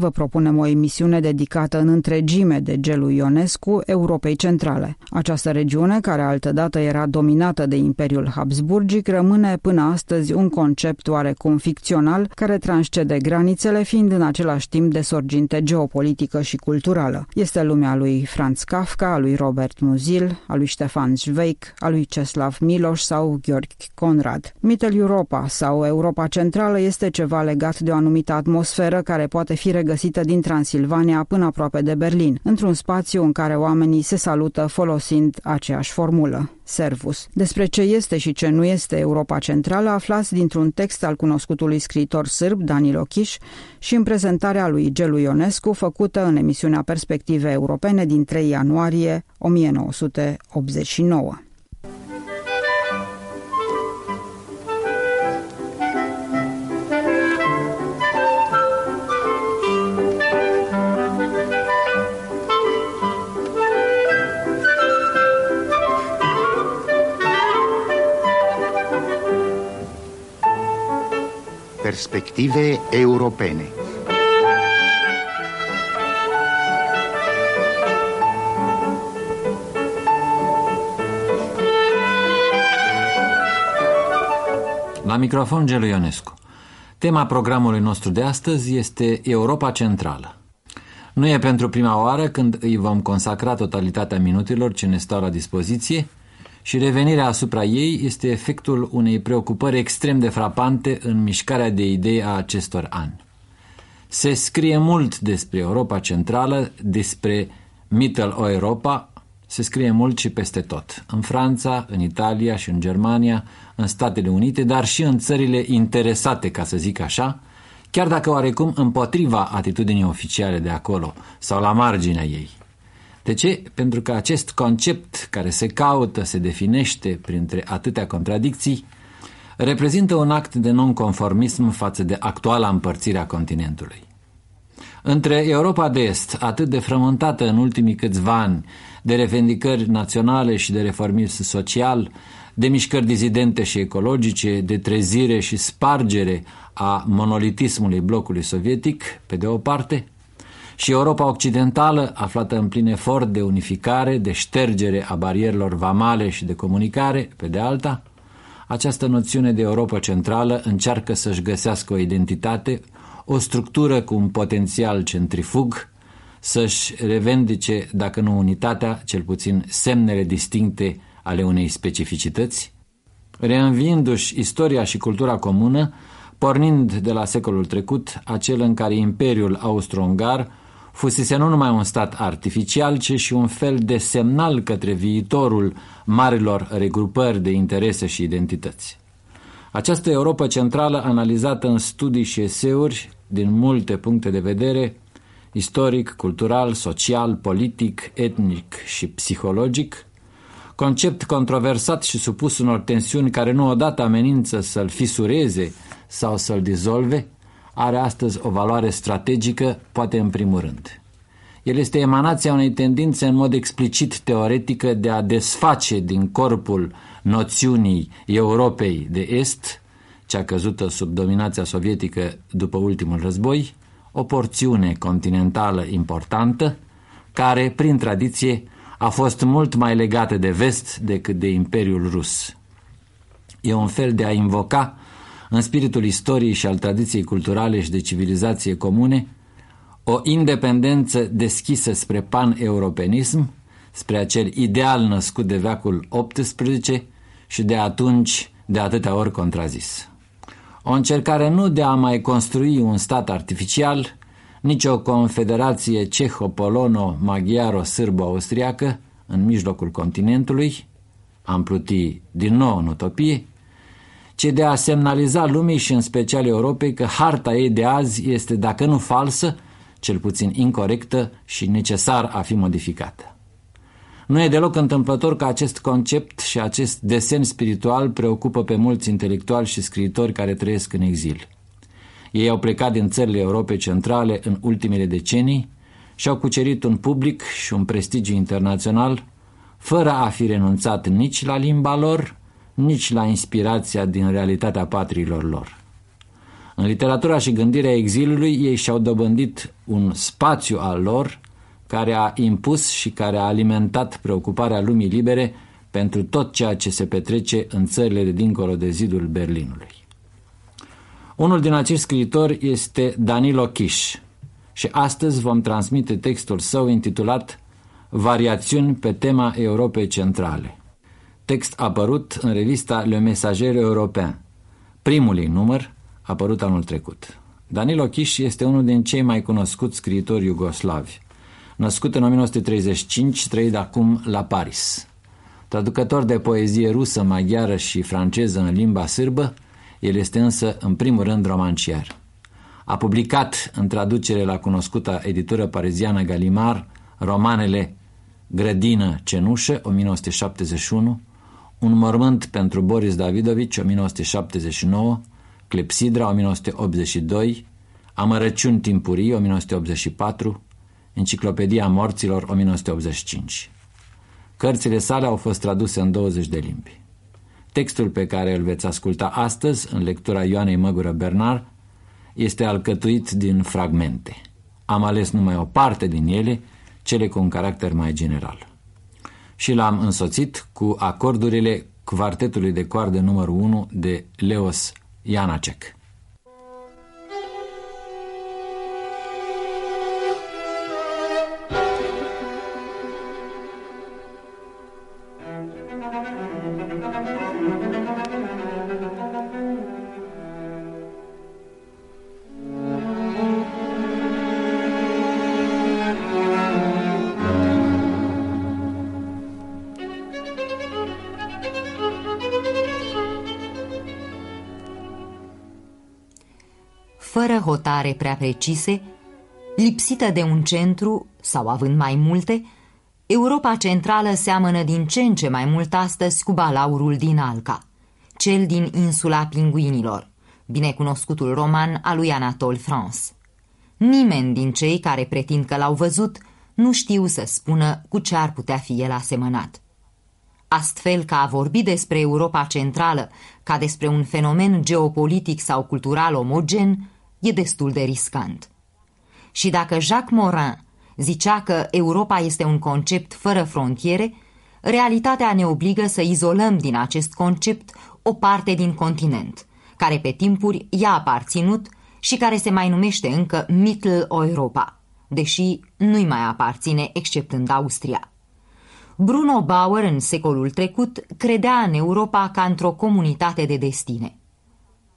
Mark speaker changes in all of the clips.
Speaker 1: vă propunem o emisiune dedicată în întregime de gelul Ionescu Europei Centrale. Această regiune, care altădată era dominată de Imperiul Habsburgic, rămâne până astăzi un concept oarecum ficțional care transcede granițele, fiind în același timp de sorginte geopolitică și culturală. Este lumea lui Franz Kafka, a lui Robert Musil, a lui Stefan Zweig, a lui Ceslav Miloș sau Georg Conrad. Mitel Europa sau Europa Centrală este ceva legat de o anumită atmosferă care poate fi regăsită găsită din Transilvania până aproape de Berlin, într-un spațiu în care oamenii se salută folosind aceeași formulă, servus. Despre ce este și ce nu este Europa Centrală aflați dintr-un text al cunoscutului scriitor sârb Danilo Chiș și în prezentarea lui Gelu Ionescu făcută în emisiunea Perspective Europene din 3 ianuarie 1989.
Speaker 2: Perspective europene.
Speaker 3: La microfon Gelu Ionescu. Tema programului nostru de astăzi este Europa Centrală. Nu e pentru prima oară când îi vom consacra totalitatea minutelor ce ne stau la dispoziție, și revenirea asupra ei este efectul unei preocupări extrem de frapante în mișcarea de idei a acestor ani. Se scrie mult despre Europa Centrală, despre Mittel Europa, se scrie mult și peste tot, în Franța, în Italia și în Germania, în Statele Unite, dar și în țările interesate, ca să zic așa, chiar dacă oarecum împotriva atitudinii oficiale de acolo sau la marginea ei. De ce? Pentru că acest concept care se caută, se definește printre atâtea contradicții, reprezintă un act de nonconformism față de actuala împărțire a continentului. Între Europa de Est, atât de frământată în ultimii câțiva ani de revendicări naționale și de reformism social, de mișcări dizidente și ecologice, de trezire și spargere a monolitismului blocului sovietic, pe de o parte, și Europa Occidentală, aflată în plin efort de unificare, de ștergere a barierelor vamale și de comunicare, pe de alta, această noțiune de Europa Centrală încearcă să-și găsească o identitate, o structură cu un potențial centrifug, să-și revendice, dacă nu unitatea, cel puțin semnele distincte ale unei specificități, reînviindu-și istoria și cultura comună, pornind de la secolul trecut, acel în care Imperiul Austro-Ungar fusese nu numai un stat artificial, ci și un fel de semnal către viitorul marilor regrupări de interese și identități. Această Europa centrală, analizată în studii și eseuri din multe puncte de vedere, istoric, cultural, social, politic, etnic și psihologic, concept controversat și supus unor tensiuni care nu odată amenință să-l fisureze sau să-l dizolve, are astăzi o valoare strategică, poate în primul rând. El este emanația unei tendințe în mod explicit teoretică de a desface din corpul noțiunii Europei de Est, cea căzută sub dominația sovietică după ultimul război, o porțiune continentală importantă, care, prin tradiție, a fost mult mai legată de vest decât de Imperiul Rus. E un fel de a invoca în spiritul istoriei și al tradiției culturale și de civilizație comune, o independență deschisă spre pan-europenism, spre acel ideal născut de veacul XVIII și de atunci de atâtea ori contrazis. O încercare nu de a mai construi un stat artificial, nici o confederație ceho-polono-maghiaro-sârbo-austriacă în mijlocul continentului, am pluti din nou în utopie, ci de a semnaliza lumii și în special Europei că harta ei de azi este, dacă nu falsă, cel puțin incorrectă și necesar a fi modificată. Nu e deloc întâmplător că acest concept și acest desen spiritual preocupă pe mulți intelectuali și scriitori care trăiesc în exil. Ei au plecat din țările Europei Centrale în ultimele decenii și au cucerit un public și un prestigiu internațional, fără a fi renunțat nici la limba lor, nici la inspirația din realitatea patriilor lor. În literatura și gândirea exilului ei și-au dobândit un spațiu al lor care a impus și care a alimentat preocuparea lumii libere pentru tot ceea ce se petrece în țările de dincolo de zidul Berlinului. Unul din acești scriitori este Danilo Kish și astăzi vom transmite textul său intitulat Variațiuni pe tema Europei Centrale. Text apărut în revista Le Messager European, primul ei număr, apărut anul trecut. Danilo Kish este unul din cei mai cunoscuți scriitori iugoslavi. Născut în 1935, trăit acum la Paris. Traducător de poezie rusă, maghiară și franceză în limba sârbă, el este însă în primul rând romanciar. A publicat în traducere la cunoscuta editură pariziană Galimar romanele Grădină Cenușă, 1971, Un mormânt pentru Boris Davidovici, 1979, Clepsidra, 1982, Amărăciuni timpurii, 1984, Enciclopedia morților, 1985. Cărțile sale au fost traduse în 20 de limbi. Textul pe care îl veți asculta astăzi, în lectura Ioanei Măgură Bernard, este alcătuit din fragmente. Am ales numai o parte din ele, cele cu un caracter mai general. Și l-am însoțit cu acordurile quartetului de coardă numărul 1 de Leos Janacek.
Speaker 4: Hotare prea precise, lipsită de un centru sau având mai multe, Europa Centrală seamănă din ce în ce mai mult astăzi cu balaurul din Alca, cel din insula Pinguinilor, binecunoscutul roman al lui Anatole France. Nimeni din cei care pretind că l-au văzut nu știu să spună cu ce ar putea fi el asemănat. Astfel că a vorbi despre Europa Centrală ca despre un fenomen geopolitic sau cultural omogen e destul de riscant. Și dacă Jacques Morin zicea că Europa este un concept fără frontiere, realitatea ne obligă să izolăm din acest concept o parte din continent, care pe timpuri i-a aparținut și care se mai numește încă Mittel-Europa, deși nu-i mai aparține exceptând Austria. Bruno Bauer, în secolul trecut, credea în Europa ca într-o comunitate de destine.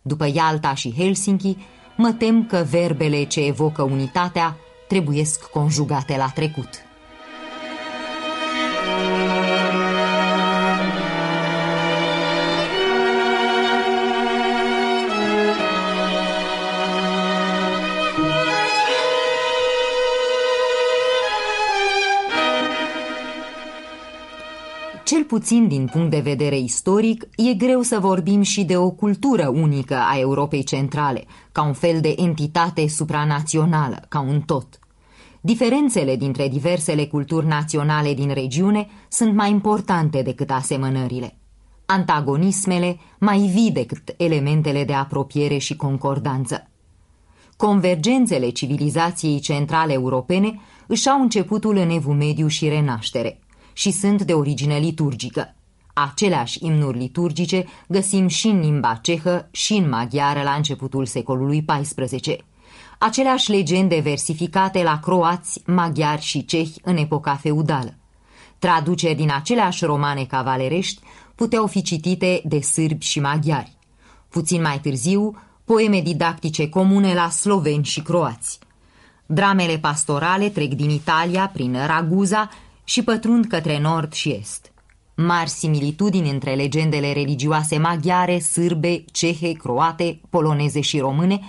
Speaker 4: După Ialta și Helsinki, mă tem că verbele ce evocă unitatea trebuiesc conjugate la trecut. Puțin din punct de vedere istoric, e greu să vorbim și de o cultură unică a Europei Centrale, ca un fel de entitate supranațională, ca un tot. Diferențele dintre diversele culturi naționale din regiune sunt mai importante decât asemănările. Antagonismele mai vii decât elementele de apropiere și concordanță. Convergențele civilizației centrale europene își au începutul în Evul Mediu și Renaștere – și sunt de origine liturgică. Aceleași imnuri liturgice găsim și în limba cehă și în maghiară la începutul secolului XIV. Aceleași legende versificate la croați, maghiari și cehi în epoca feudală. Traduceri din aceleași romane cavalerești puteau fi citite de sârbi și maghiari. Puțin mai târziu, poeme didactice comune la sloveni și croați. Dramele pastorale trec din Italia prin Raguza și pătrund către nord și est. Mari similitudini între legendele religioase maghiare, sârbe, cehe, croate, poloneze și române,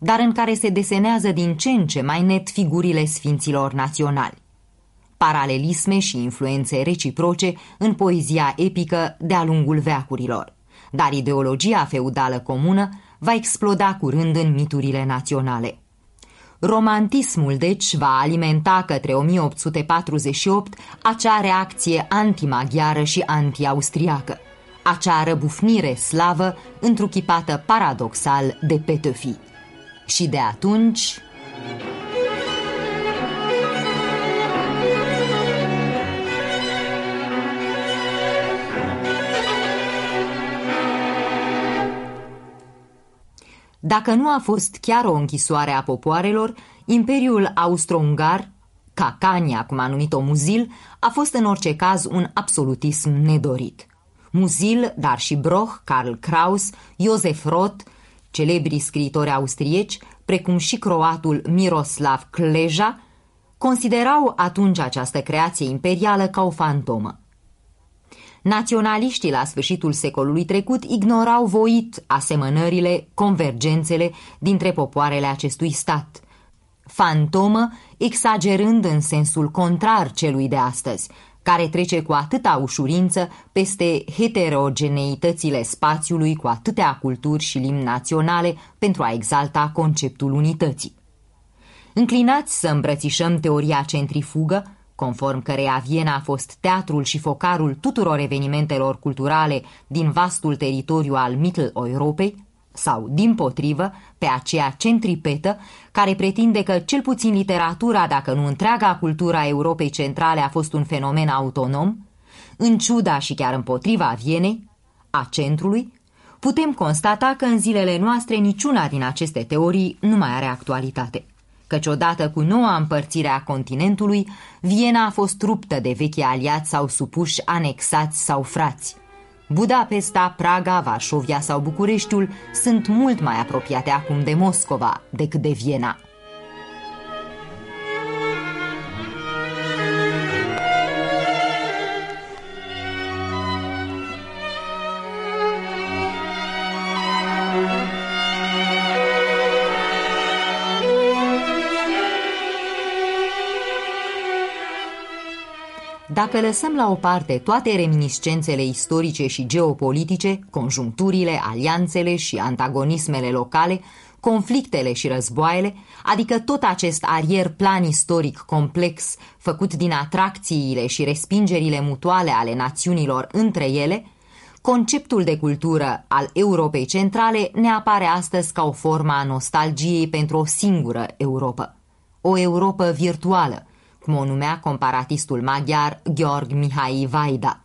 Speaker 4: dar în care se desenează din ce în ce mai net figurile sfinților naționali. Paralelisme și influențe reciproce în poezia epică de-a lungul veacurilor, dar ideologia feudală comună va exploda curând în miturile naționale. Romantismul, deci, va alimenta către 1848 acea reacție antimaghiară și anti-austriacă, acea răbufnire slavă întruchipată paradoxal de Petefi. Și de atunci... Dacă nu a fost chiar o închisoare a popoarelor, Imperiul Austro-Ungar, Cacania, cum a numit-o Muzil, a fost în orice caz un absolutism nedorit. Muzil, dar și Broch, Karl Kraus, Josef Roth, celebri scriitori austrieci, precum și croatul Miroslav Kleja, considerau atunci această creație imperială ca o fantomă. Naționaliștii la sfârșitul secolului trecut ignorau voit asemănările, convergențele dintre popoarele acestui stat. Fantomă exagerând în sensul contrar celui de astăzi, care trece cu atâta ușurință peste heterogeneitățile spațiului cu atâtea culturi și limbi naționale pentru a exalta conceptul unității. Înclinați să îmbrățișăm teoria centrifugă, conform căreia Viena a fost teatrul și focarul tuturor evenimentelor culturale din vastul teritoriu al Mittel-Europei, sau, din potrivă, pe aceea centripetă, care pretinde că cel puțin literatura, dacă nu întreaga cultura Europei Centrale a fost un fenomen autonom, în ciuda și chiar împotriva Vienei, a centrului, putem constata că în zilele noastre niciuna din aceste teorii nu mai are actualitate căci odată cu noua împărțire a continentului, Viena a fost ruptă de vechi aliați sau supuși anexați sau frați. Budapesta, Praga, Varșovia sau Bucureștiul sunt mult mai apropiate acum de Moscova decât de Viena. Dacă lăsăm la o parte toate reminiscențele istorice și geopolitice, conjuncturile, alianțele și antagonismele locale, conflictele și războaiele, adică tot acest arier plan istoric complex făcut din atracțiile și respingerile mutuale ale națiunilor între ele, conceptul de cultură al Europei Centrale ne apare astăzi ca o formă a nostalgiei pentru o singură Europa. O Europa virtuală, cum o numea comparatistul maghiar Gheorg Mihai Vaida.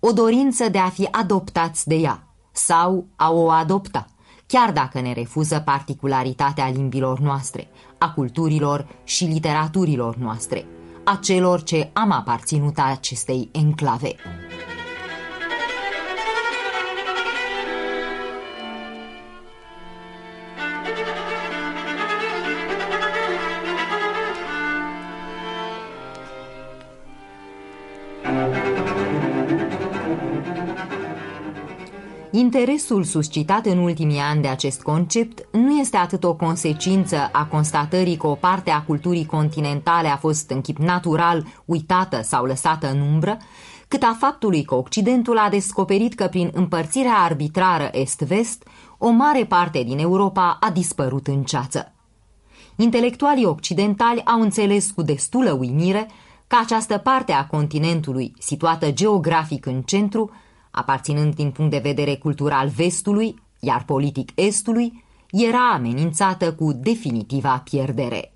Speaker 4: O dorință de a fi adoptați de ea sau a o adopta, chiar dacă ne refuză particularitatea limbilor noastre, a culturilor și literaturilor noastre, a celor ce am aparținut acestei enclave. Interesul suscitat în ultimii ani de acest concept nu este atât o consecință a constatării că o parte a culturii continentale a fost în chip natural uitată sau lăsată în umbră, cât a faptului că Occidentul a descoperit că prin împărțirea arbitrară est-vest, o mare parte din Europa a dispărut în ceață. Intelectualii occidentali au înțeles cu destulă uimire că această parte a continentului, situată geografic în centru, aparținând din punct de vedere cultural vestului, iar politic estului, era amenințată cu definitiva pierdere.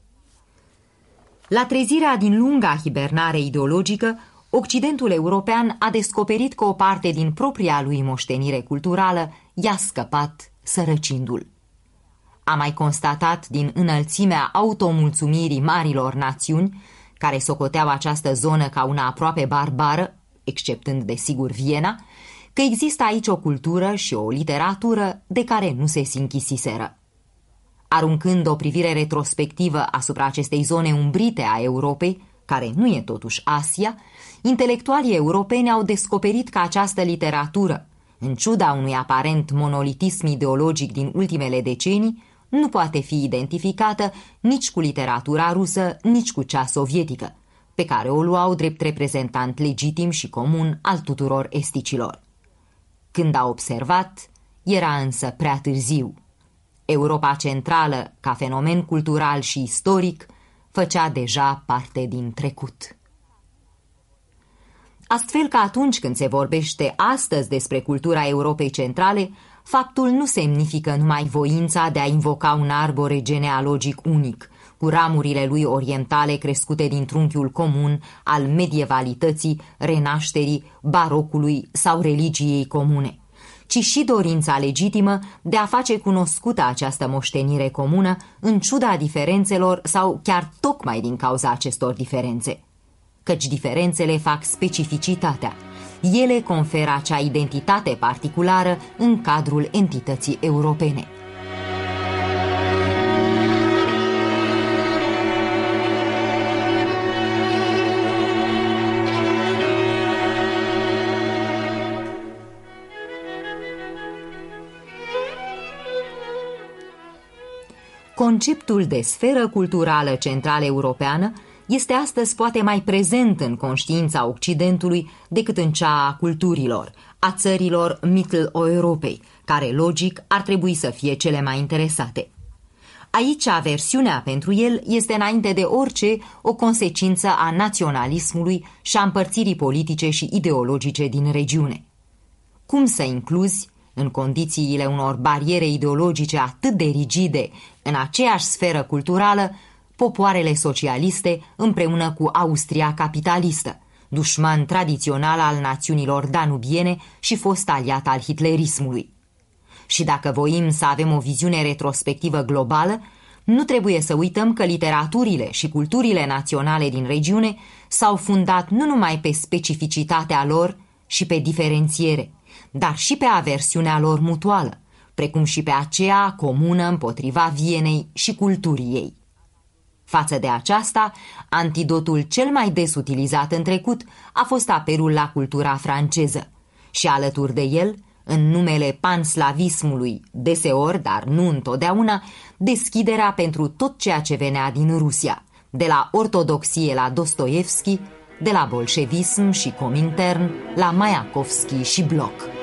Speaker 4: La trezirea din lunga hibernare ideologică, Occidentul european a descoperit că o parte din propria lui moștenire culturală i-a scăpat sărăcindu-l. A mai constatat din înălțimea automulțumirii marilor națiuni, care socoteau această zonă ca una aproape barbară, exceptând desigur Viena, că există aici o cultură și o literatură de care nu se sinchisiseră. Aruncând o privire retrospectivă asupra acestei zone umbrite a Europei, care nu e totuși Asia, intelectualii europeni au descoperit că această literatură, în ciuda unui aparent monolitism ideologic din ultimele decenii, nu poate fi identificată nici cu literatura rusă, nici cu cea sovietică, pe care o luau drept reprezentant legitim și comun al tuturor esticilor. Când a observat, era însă prea târziu. Europa Centrală, ca fenomen cultural și istoric, făcea deja parte din trecut. Astfel că atunci când se vorbește astăzi despre cultura Europei Centrale, faptul nu semnifică numai voința de a invoca un arbore genealogic unic, cu ramurile lui orientale crescute din trunchiul comun al medievalității, renașterii, barocului sau religiei comune ci și dorința legitimă de a face cunoscută această moștenire comună în ciuda diferențelor sau chiar tocmai din cauza acestor diferențe. Căci diferențele fac specificitatea. Ele conferă acea identitate particulară în cadrul entității europene. Conceptul de sferă culturală centrală europeană este astăzi poate mai prezent în conștiința Occidentului decât în cea a culturilor, a țărilor Mittel-Europei, care logic ar trebui să fie cele mai interesate. Aici aversiunea pentru el este înainte de orice o consecință a naționalismului și a împărțirii politice și ideologice din regiune. Cum să incluzi, în condițiile unor bariere ideologice atât de rigide în aceeași sferă culturală, popoarele socialiste împreună cu Austria capitalistă, dușman tradițional al națiunilor danubiene și fost aliat al hitlerismului. Și dacă voim să avem o viziune retrospectivă globală, nu trebuie să uităm că literaturile și culturile naționale din regiune s-au fundat nu numai pe specificitatea lor și pe diferențiere, dar și pe aversiunea lor mutuală, precum și pe aceea comună împotriva Vienei și culturii ei. Față de aceasta, antidotul cel mai des utilizat în trecut a fost apelul la cultura franceză și alături de el, în numele panslavismului, deseori, dar nu întotdeauna, deschiderea pentru tot ceea ce venea din Rusia, de la ortodoxie la Dostoevski, de la bolșevism și comintern la Mayakovski și Bloch.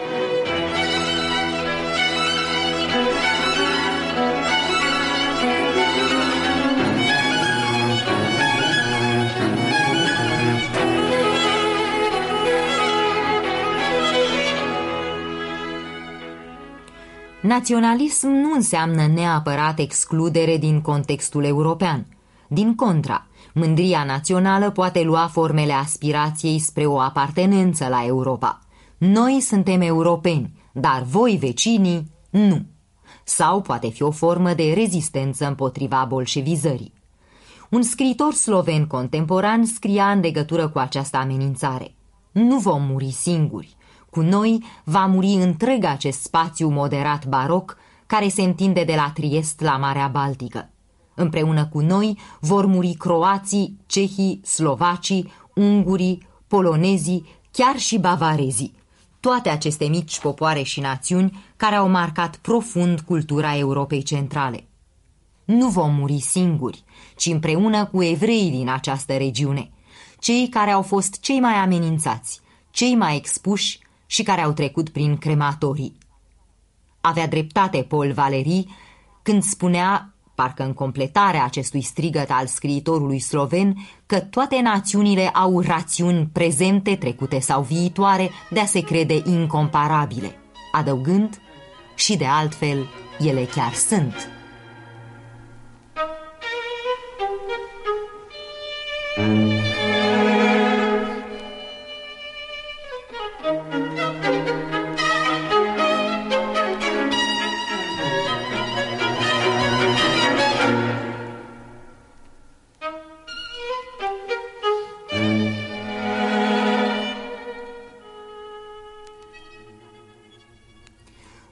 Speaker 4: Naționalism nu înseamnă neapărat excludere din contextul european. Din contra, mândria națională poate lua formele aspirației spre o apartenență la Europa. Noi suntem europeni, dar voi, vecinii, nu. Sau poate fi o formă de rezistență împotriva bolșevizării. Un scriitor sloven contemporan scria în legătură cu această amenințare. Nu vom muri singuri, cu noi va muri întreg acest spațiu moderat baroc care se întinde de la Triest la Marea Baltică. Împreună cu noi vor muri croații, cehii, slovacii, ungurii, polonezii, chiar și bavarezii. Toate aceste mici popoare și națiuni care au marcat profund cultura Europei centrale. Nu vom muri singuri, ci împreună cu evreii din această regiune, cei care au fost cei mai amenințați, cei mai expuși și care au trecut prin crematorii. Avea dreptate Paul Valery când spunea, parcă în completarea acestui strigăt al scriitorului sloven, că toate națiunile au rațiuni prezente, trecute sau viitoare de a se crede incomparabile, adăugând, și de altfel, ele chiar sunt.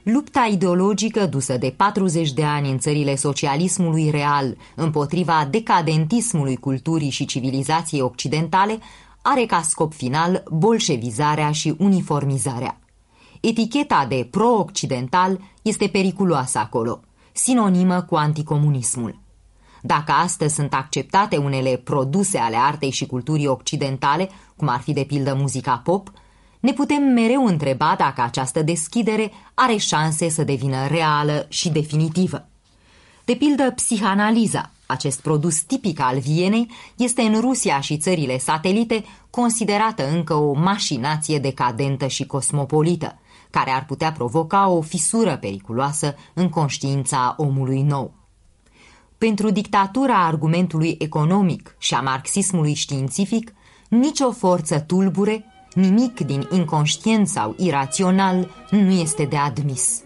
Speaker 4: Lupta ideologică dusă de 40 de ani în țările socialismului real împotriva decadentismului culturii și civilizației occidentale are ca scop final bolșevizarea și uniformizarea. Eticheta de pro-occidental este periculoasă acolo, sinonimă cu anticomunismul. Dacă astăzi sunt acceptate unele produse ale artei și culturii occidentale, cum ar fi de pildă muzica pop, ne putem mereu întreba dacă această deschidere are șanse să devină reală și definitivă. De pildă, psihanaliza, Acest produs tipic al Vienei este în Rusia și țările satelite considerată încă o mașinație decadentă și cosmopolită, care ar putea provoca o fisură periculoasă în conștiința omului nou. Pentru dictatura argumentului economic și a marxismului științific, nicio forță tulbure, nimic din inconștient sau irațional nu este de admis.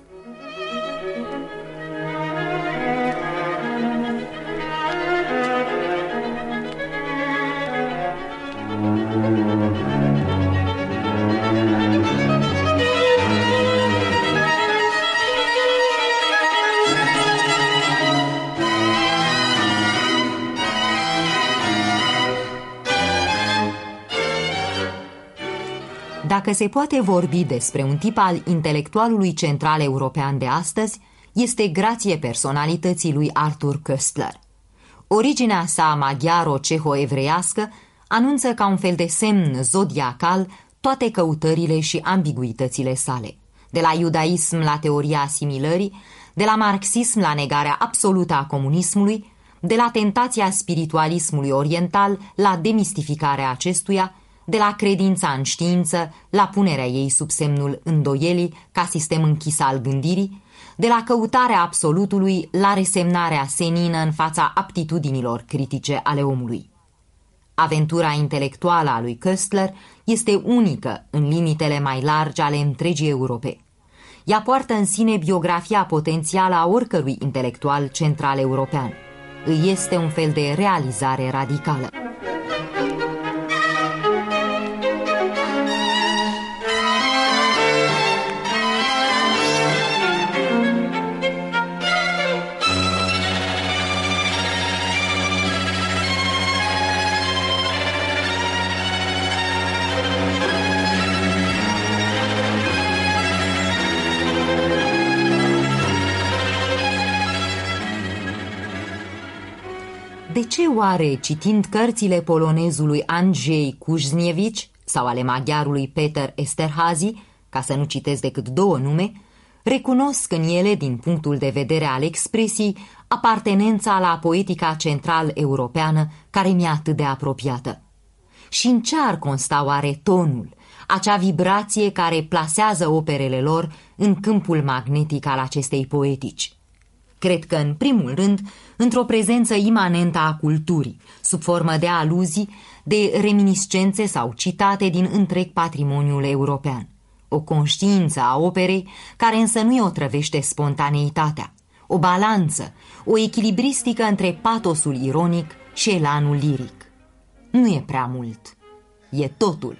Speaker 4: Dacă se poate vorbi despre un tip al intelectualului central european de astăzi, este grație personalității lui Arthur Köstler. Originea sa maghiaro-ceho-evreiască anunță ca un fel de semn zodiacal toate căutările și ambiguitățile sale. De la iudaism la teoria asimilării, de la marxism la negarea absolută a comunismului, de la tentația spiritualismului oriental la demistificarea acestuia, de la credința în știință la punerea ei sub semnul îndoielii ca sistem închis al gândirii, de la căutarea absolutului la resemnarea senină în fața aptitudinilor critice ale omului. Aventura intelectuală a lui Köstler este unică în limitele mai largi ale întregii Europe. Ea poartă în sine biografia potențială a oricărui intelectual central european. Îi este un fel de realizare radicală. De ce oare, citind cărțile polonezului Andrzej Kuznievici sau ale maghiarului Peter Esterhazy, ca să nu citesc decât două nume, recunosc în ele, din punctul de vedere al expresii, apartenența la poetica central europeană care mi-e atât de apropiată. Și în ce ar consta oare tonul, acea vibrație care plasează operele lor în câmpul magnetic al acestei poetici? Cred că, în primul rând, într-o prezență imanentă a culturii, sub formă de aluzii, de reminiscențe sau citate din întreg patrimoniul european. O conștiință a operei care însă nu-i otrăvește spontaneitatea, o balanță, o echilibristică între patosul ironic și elanul liric. Nu e prea mult, e totul.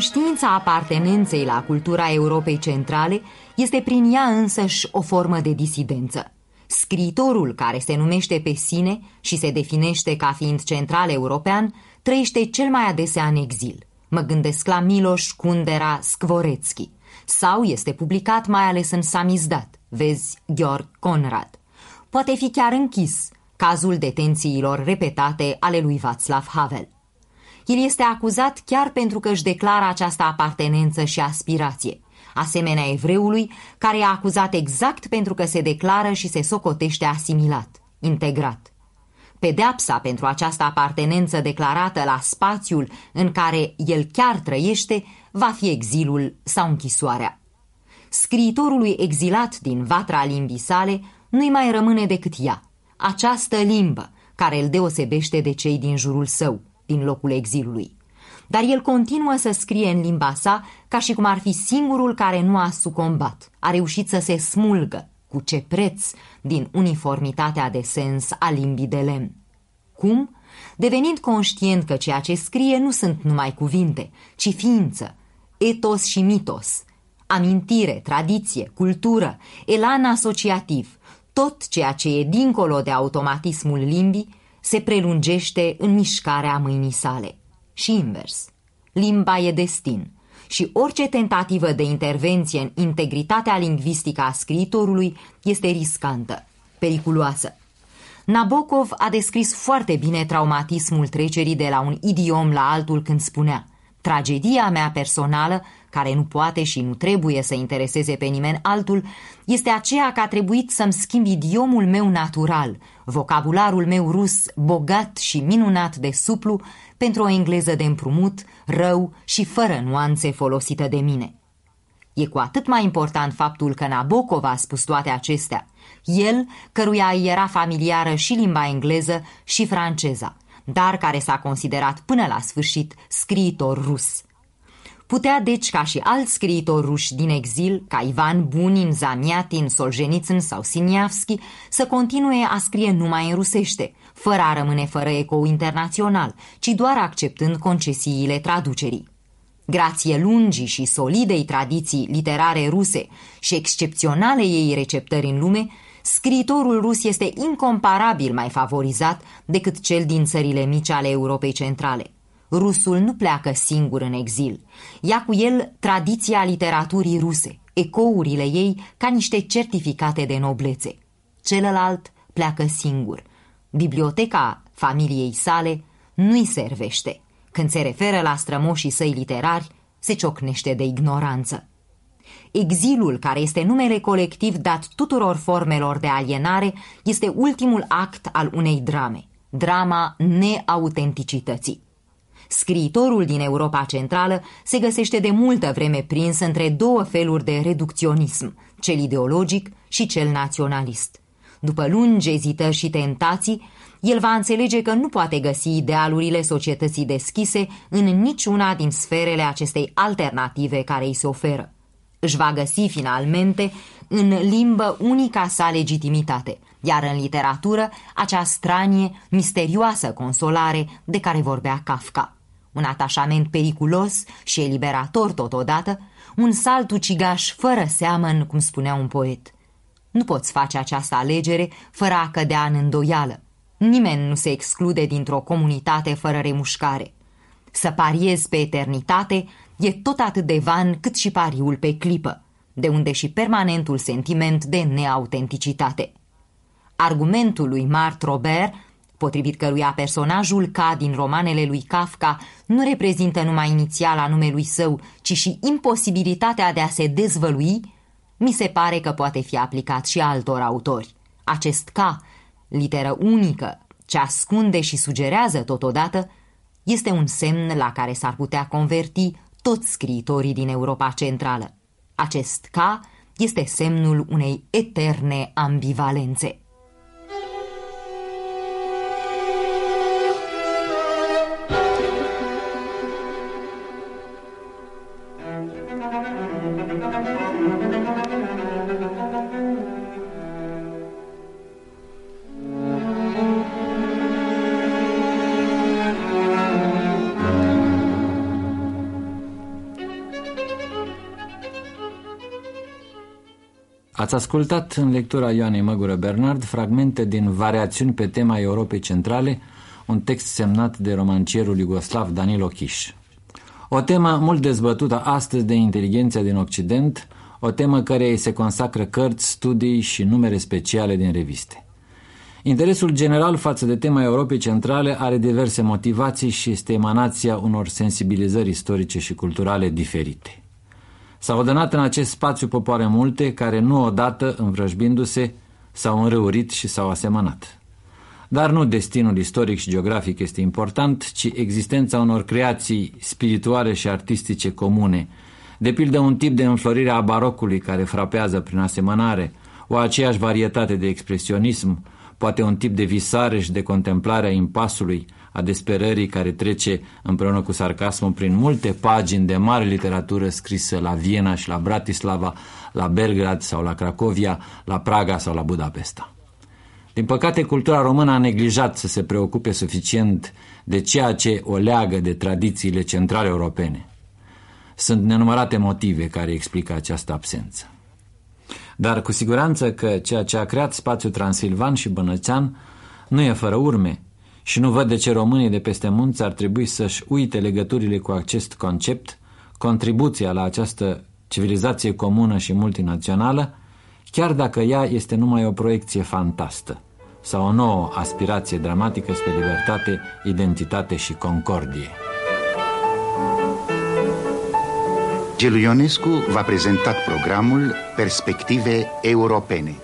Speaker 4: Conștiința apartenenței la cultura Europei Centrale este prin ea însăși o formă de disidență. Scriitorul care se numește pe sine și se definește ca fiind central european trăiește cel mai adesea în exil. Mă gândesc la Miloș Kundera Skvorețchi. Sau este publicat mai ales în samizdat, vezi Georg Conrad. Poate fi chiar închis, cazul detențiilor repetate ale lui Václav Havel. El este acuzat chiar pentru că își declară această apartenență și aspirație, asemenea evreului, care e acuzat exact pentru că se declară și se socotește asimilat, integrat. Pedeapsa pentru această apartenență declarată la spațiul în care el chiar trăiește va fi exilul sau închisoarea. Scriitorului exilat din vatra limbii sale nu-i mai rămâne decât ea, această limbă care îl deosebește de cei din jurul său, din locul exilului. Dar el continuă să scrie în limba sa ca și cum ar fi singurul care nu a sucombat, a reușit să se smulgă, cu ce preț, din uniformitatea de sens a limbii de lemn. Cum? Devenind conștient că ceea ce scrie nu sunt numai cuvinte, ci ființă, etos și mitos, amintire, tradiție, cultură, elan asociativ, tot ceea ce e dincolo de automatismul limbii se prelungește în mișcarea mâinii sale. Și invers. Limba e destin și orice tentativă de intervenție în integritatea lingvistică a scriitorului este riscantă, periculoasă. Nabokov a descris foarte bine traumatismul trecerii de la un idiom la altul când spunea Tragedia mea personală, care nu poate și nu trebuie să intereseze pe nimeni altul, este aceea că a trebuit să-mi schimb idiomul meu natural, vocabularul meu rus bogat și minunat de suplu, pentru o engleză de împrumut, rău și fără nuanțe folosită de mine. E cu atât mai important faptul că Nabokov a spus toate acestea, el, căruia îi era familiară și limba engleză și franceza, dar care s-a considerat până la sfârșit scriitor rus. Putea deci ca și alți scriitori ruși din exil, ca Ivan Bunin, Zamiatin, Solzhenitsyn sau Siniavski, să continue a scrie numai în rusește, fără a rămâne fără ecou internațional, ci doar acceptând concesiile traducerii. Grație lungii și solidei tradiții literare ruse și excepționale ei receptări în lume, scriitorul rus este incomparabil mai favorizat decât cel din țările mici ale Europei Centrale. Rusul nu pleacă singur în exil. Ia cu el tradiția literaturii ruse, ecourile ei ca niște certificate de noblețe. Celălalt pleacă singur. Biblioteca familiei sale nu-i servește. Când se referă la strămoșii săi literari, se ciocnește de ignoranță. Exilul, care este numele colectiv dat tuturor formelor de alienare, este ultimul act al unei drame, drama neautenticității. Scriitorul din Europa Centrală se găsește de multă vreme prins între două feluri de reducționism, cel ideologic și cel naționalist. După lungi ezitări și tentații, el va înțelege că nu poate găsi idealurile societății deschise în niciuna din sferele acestei alternative care îi se oferă. Își va găsi finalmente în limbă unica sa legitimitate, iar în literatură acea stranie, misterioasă consolare de care vorbea Kafka un atașament periculos și eliberator totodată, un salt ucigaș fără seamăn, cum spunea un poet. Nu poți face această alegere fără a cădea în îndoială. Nimeni nu se exclude dintr-o comunitate fără remușcare. Să pariezi pe eternitate e tot atât de van cât și pariul pe clipă, de unde și permanentul sentiment de neautenticitate. Argumentul lui Mart Robert potrivit căruia personajul K din romanele lui Kafka nu reprezintă numai inițiala numelui său, ci și imposibilitatea de a se dezvălui, mi se pare că poate fi aplicat și altor autori. Acest K, literă unică, ce ascunde și sugerează totodată, este un semn la care s-ar putea converti toți scriitorii din Europa Centrală. Acest K este semnul unei eterne ambivalențe.
Speaker 3: Ați ascultat în lectura Ioanei Măgură Bernard fragmente din Variațiuni pe tema Europei Centrale, un text semnat de romancierul iugoslav Danilo Chiș. O temă mult dezbătută astăzi de inteligența din Occident, o temă care îi se consacră cărți, studii și numere speciale din reviste. Interesul general față de tema Europei Centrale are diverse motivații și este emanația unor sensibilizări istorice și culturale diferite. S-au odănat în acest spațiu popoare multe care nu odată, învrăjbindu-se, s-au înrăurit și s-au asemănat. Dar nu destinul istoric și geografic este important, ci existența unor creații spirituale și artistice comune, de pildă un tip de înflorire a barocului care frapează prin asemănare, o aceeași varietate de expresionism, poate un tip de visare și de contemplare a impasului, a desperării care trece împreună cu sarcasmul prin multe pagini de mare literatură scrisă la Viena și la Bratislava, la Belgrad sau la Cracovia, la Praga sau la Budapesta. Din păcate, cultura română a neglijat să se preocupe suficient de ceea ce o leagă de tradițiile centrale europene. Sunt nenumărate motive care explică această absență. Dar cu siguranță că ceea ce a creat spațiul Transilvan și Bănățean nu e fără urme și nu văd de ce românii de peste munți ar trebui să-și uite legăturile cu acest concept, contribuția la această civilizație comună și multinațională, chiar dacă ea este numai o proiecție fantastă sau o nouă aspirație dramatică spre libertate, identitate și concordie.
Speaker 2: Gelu Ionescu v-a prezentat programul Perspective Europene.